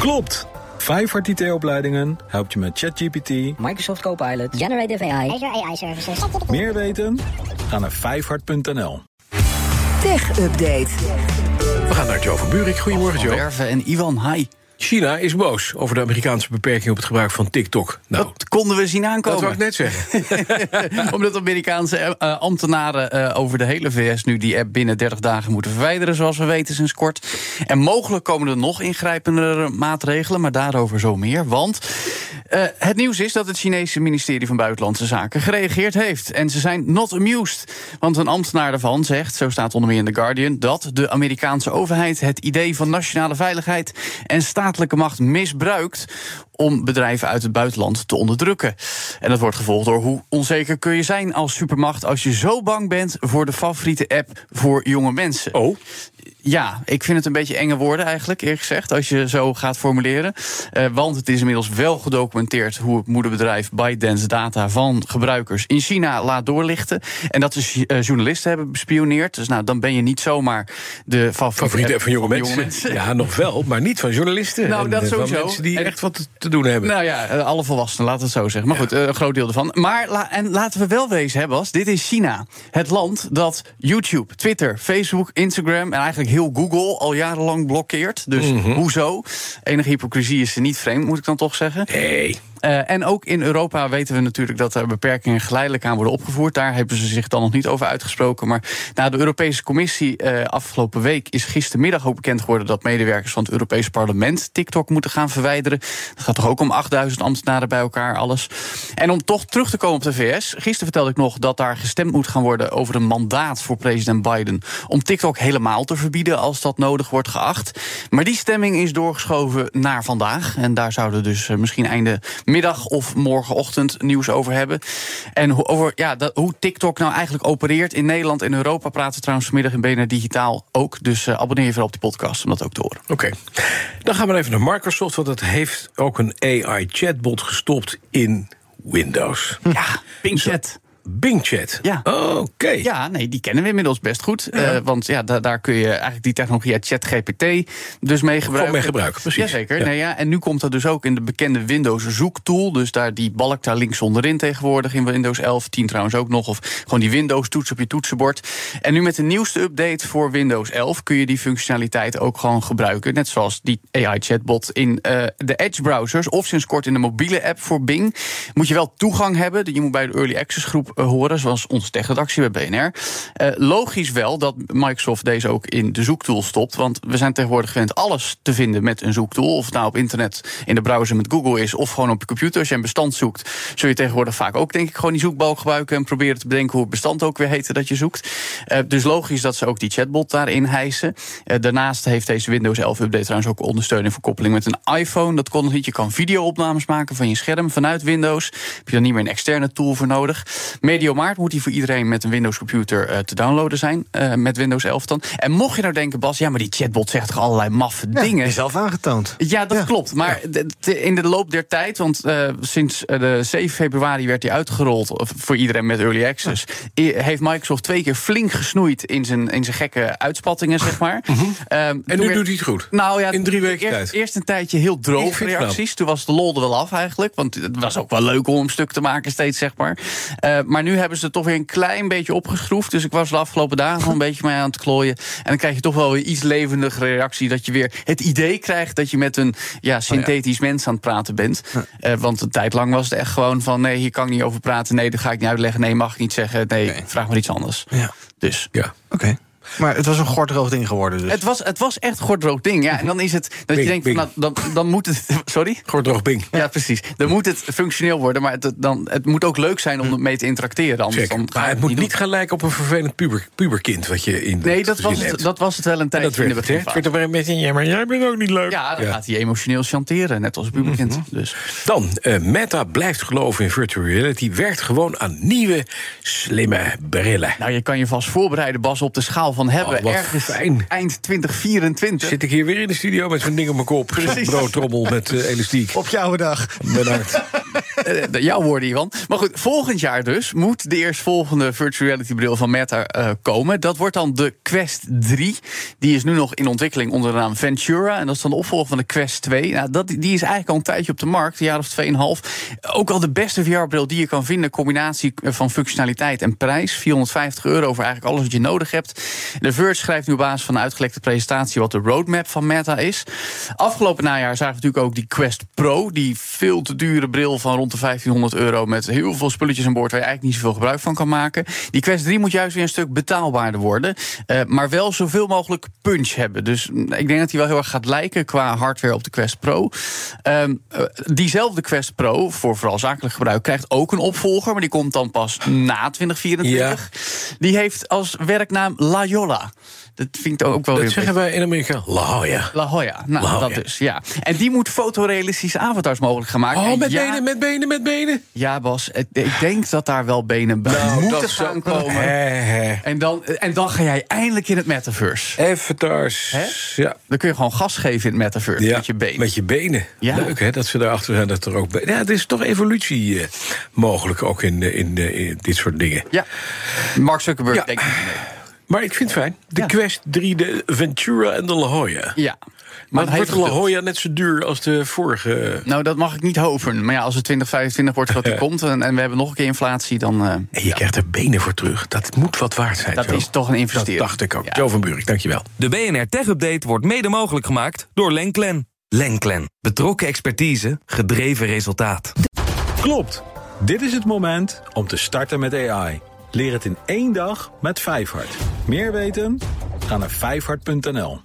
Klopt! Vijfhart IT-opleidingen helpt je met ChatGPT, Microsoft Copilot, Generative AI, Azure AI Services. meer weten? Ga naar vijfhart.nl. Tech Update. We gaan naar Joe van Buurik. Goedemorgen, Joe. Werven en Ivan, hi. China is boos over de Amerikaanse beperking op het gebruik van TikTok. Nou, Dat konden we zien dat aankomen. wou ik net zeggen. Omdat Amerikaanse eh, ambtenaren eh, over de hele VS nu die app binnen 30 dagen moeten verwijderen, zoals we weten sinds kort. En mogelijk komen er nog ingrijpendere maatregelen, maar daarover zo meer. Want eh, het nieuws is dat het Chinese ministerie van Buitenlandse Zaken gereageerd heeft. En ze zijn not amused. Want een ambtenaar daarvan zegt, zo staat onder meer in The Guardian, dat de Amerikaanse overheid het idee van nationale veiligheid en statelijke macht misbruikt om bedrijven uit het buitenland te onderdrukken. En dat wordt gevolgd door hoe onzeker kun je zijn als supermacht als je zo bang bent voor de favoriete app voor jonge mensen. Oh, Ja, ik vind het een beetje enge woorden eigenlijk, eerlijk gezegd, als je zo gaat formuleren. Eh, want het is inmiddels wel gedocumenteerd hoe het moederbedrijf ByteDance data van gebruikers in China laat doorlichten. En dat ze eh, journalisten hebben bespioneerd. Dus nou, dan ben je niet zomaar de favoriete, favoriete app van jonge mensen. Ja, nog wel, maar niet van journalisten. Nou, En, dat eh, sowieso. Van mensen die En- echt wat te doen hebben. Nou ja, eh, alle volwassenen, laten we het zo zeggen. Maar goed, eh, een groot deel ervan. Maar la- en laten we wel wezen, hè, Bas. Dit is China. Het land dat YouTube, Twitter, Facebook, Instagram... en eigenlijk heel Google al jarenlang blokkeert. Dus Mhm. hoezo? Enige hypocrisie is er niet vreemd, moet ik dan toch zeggen. Nee. Eh, en ook in Europa weten we natuurlijk dat er beperkingen geleidelijk aan worden opgevoerd. Daar hebben ze zich dan nog niet over uitgesproken. Maar na de Europese Commissie eh, afgelopen week is gistermiddag ook bekend geworden dat medewerkers van het Europees Parlement TikTok moeten gaan verwijderen. Het gaat toch ook om 8000 ambtenaren bij elkaar, alles. En om toch terug te komen op de VS. Gisteren vertelde ik nog dat daar gestemd moet gaan worden over een mandaat voor president Biden. Om TikTok helemaal te verbieden als dat nodig wordt geacht. Maar die stemming is doorgeschoven naar vandaag. En daar zouden dus eh, misschien einde middag of morgenochtend nieuws over hebben. En ho- over ja, dat, hoe TikTok nou eigenlijk opereert in Nederland en Europa praten we trouwens vanmiddag in BNR Digitaal ook. Dus eh, abonneer je vooral op die podcast om dat ook te horen. Oké. Dan gaan we even naar Microsoft, want dat heeft ook een AI-chatbot gestopt in Windows. Ja, PingChat. Bing Chat. Ja. Oké. Ja, nee, die kennen we inmiddels best goed. Eh, want ja, da- daar kun je eigenlijk die technologie uit ChatGPT dus mee gebruiken. mee gebruiken, precies. Jazeker. Ja. Nee, ja, en nu komt dat dus ook in de bekende Windows zoektool. Dus daar die balk daar links onderin tegenwoordig in Windows 11, 10 trouwens ook nog. Of gewoon die Windows toets op je toetsenbord. En nu met de nieuwste update voor Windows 11 kun je die functionaliteit ook gewoon gebruiken. Net zoals die AI-chatbot in eh, de Edge-browsers. Of sinds kort in de mobiele app voor Bing. Moet je wel toegang hebben. Je moet bij de Early Access groep horen, zoals onze techredactie bij BNR. Eh, logisch wel dat Microsoft deze ook in de zoektool stopt. Want we zijn tegenwoordig gewend alles te vinden met een zoektool. Of het nou op internet in de browser met Google is, of gewoon op je computer. Als je een bestand zoekt, zul je tegenwoordig vaak ook, denk ik, gewoon die zoekbalk gebruiken en proberen te bedenken hoe het bestand ook weer heette dat je zoekt. Eh, dus logisch dat ze ook die chatbot daarin hijsen. Eh, daarnaast heeft deze Windows 11 update trouwens ook ondersteuning voor koppeling met een iPhone. Dat kon nog niet. Je kan videoopnames maken van je scherm vanuit Windows. Heb je dan niet meer een externe tool voor nodig. Medio maart moet die voor iedereen met een Windows computer eh, te downloaden zijn. eh, met Windows 11 dan. En mocht je nou denken, Bas, ja, maar die chatbot zegt toch allerlei maffe Ja, dingen. is zelf aangetoond. Ja, dat Ja. klopt. Maar de- de- in de loop der tijd, want eh, sinds de 7 februari werd hij uitgerold voor iedereen met Early Access, heeft Microsoft twee keer flink gesnoeid in zijn, in zijn gekke uitspattingen, zeg maar. Ehm, En nu werd- doet hij het goed. nou ja, In drie weken eerst, tijd. Eerst een tijdje heel droog reacties. Toen was de lol er wel af eigenlijk. Want het was ook wel leuk om een stuk te maken steeds, zeg maar. Eh, maar nu hebben ze het toch weer een klein beetje opgeschroefd. Dus ik was de afgelopen dagen al een beetje mee aan het klooien. En dan krijg je toch wel weer iets levendige reactie. Dat je weer het idee krijgt dat je met een ja, synthetisch mens aan het praten bent. Eh, want een tijd lang was het echt gewoon van... nee, hier kan ik niet over praten. Nee, dat ga ik niet uitleggen. Nee, mag ik niet zeggen. Nee, vraag maar iets anders. Ja. Dus... Ja. Oké. Maar het was een gordroog ding geworden dus. Het was, het was echt een gordroog ding. Ja, en dan is het dat Bing, je denkt, van, nou, dan, dan moet het. Sorry? Gordroog Bing. Ja, precies. Dan moet het functioneel worden, maar het, dan, het moet ook leuk zijn om ermee te interacteren. Anders dan Maar het moet niet gaan lijken op een vervelend puber, puberkind wat je in Nee, dat was, het, dat was het wel een En tijdje dat in de werd het? Het werd er weer een beetje, ja, maar jij bent ook niet leuk. Ja, dan Ja. gaat hij emotioneel chanteren, net als een puberkind. Mhm. Dus. Dan, eh, Meta blijft geloven in virtual reality. Werkt gewoon aan nieuwe, slimme brillen. Nou, je kan je vast voorbereiden, Bas, op de schaal van hebben. Oh, wat Ergens fijn. eind 2024. Zit ik hier weer in de studio met zo'n ding op mijn kop. Precies. broodtrommel met eh, elastiek. Op jouw dag. Bedankt. Eh, jouw woorden, Ivan. Maar goed, volgend jaar dus moet de eerstvolgende virtual reality bril van Meta eh, komen. Dat wordt dan de Quest 3. Die is nu nog in ontwikkeling onder de naam Ventura. En dat is dan de opvolger van de Quest 2. Nou, dat, die is eigenlijk al een tijdje op de markt, een jaar of tweeënhalf. Ook al de beste VR-bril die je kan vinden. Combinatie van functionaliteit en prijs. 450 euro voor eigenlijk alles wat je nodig hebt. De Verge schrijft nu op basis van een uitgelekte presentatie... wat de roadmap van Meta is. Afgelopen najaar zagen we natuurlijk ook die Quest Pro. Die veel te dure bril van rond de 1500 euro... met heel veel spulletjes aan boord waar je eigenlijk niet zoveel gebruik van kan maken. Die Quest 3 moet juist weer een stuk betaalbaarder worden. Uh, maar wel zoveel mogelijk punch hebben. Dus ik denk dat hij wel heel erg gaat lijken qua hardware op de Quest Pro. Um, uh, diezelfde Quest Pro, voor vooral zakelijk gebruik... krijgt ook een opvolger, maar die komt dan pas na 2024. Ja. Die heeft als werknaam La Jolla. Dat vind ik ook wel dat weer. zeggen wij in Amerika. La Jolla. La Jolla. Nou, La Jolla. dat dus, ja. En die moet fotorealistische avatars mogelijk gaan maken. Oh, met ja, benen, met benen, met benen. Ja, Bas. Ik denk dat daar wel benen bij nou, moeten gaan komen. He, he. En, dan, en dan ga jij eindelijk in het metaverse. Avatars. He? Ja. Dan kun je gewoon gas geven in het metaverse ja, met je benen. Met je benen. Ja. Leuk hè, dat ze daarachter zijn. Dat er ook ja, het is toch evolutie uh, mogelijk ook in, in, in, in, dit soort dingen. Ja. Mark Zuckerberg ja. denkt niet mee. Maar ik vind het fijn. De ja. Quest 3, de Ventura en de La Jolla. Ja. Maar, maar wordt de La Jolla net zo duur als de vorige? Nou, dat mag ik niet hopen. Maar ja, als het 2025 wordt wat er komt... En, en, we hebben nog een keer inflatie, dan... Uh, en je ja. krijgt er benen voor terug. Dat moet wat waard zijn. Dat zo. is toch een investering. Dat dacht ik ook. Ja. Joe van Buurik, dankjewel. De BNR Tech Update wordt mede mogelijk gemaakt door Lenklen. Lenklen. Betrokken expertise, gedreven resultaat. Klopt. Dit is het moment om te starten met AI. Leer het in één dag met Vijfhart. Meer weten? Ga naar vijfhart.nl.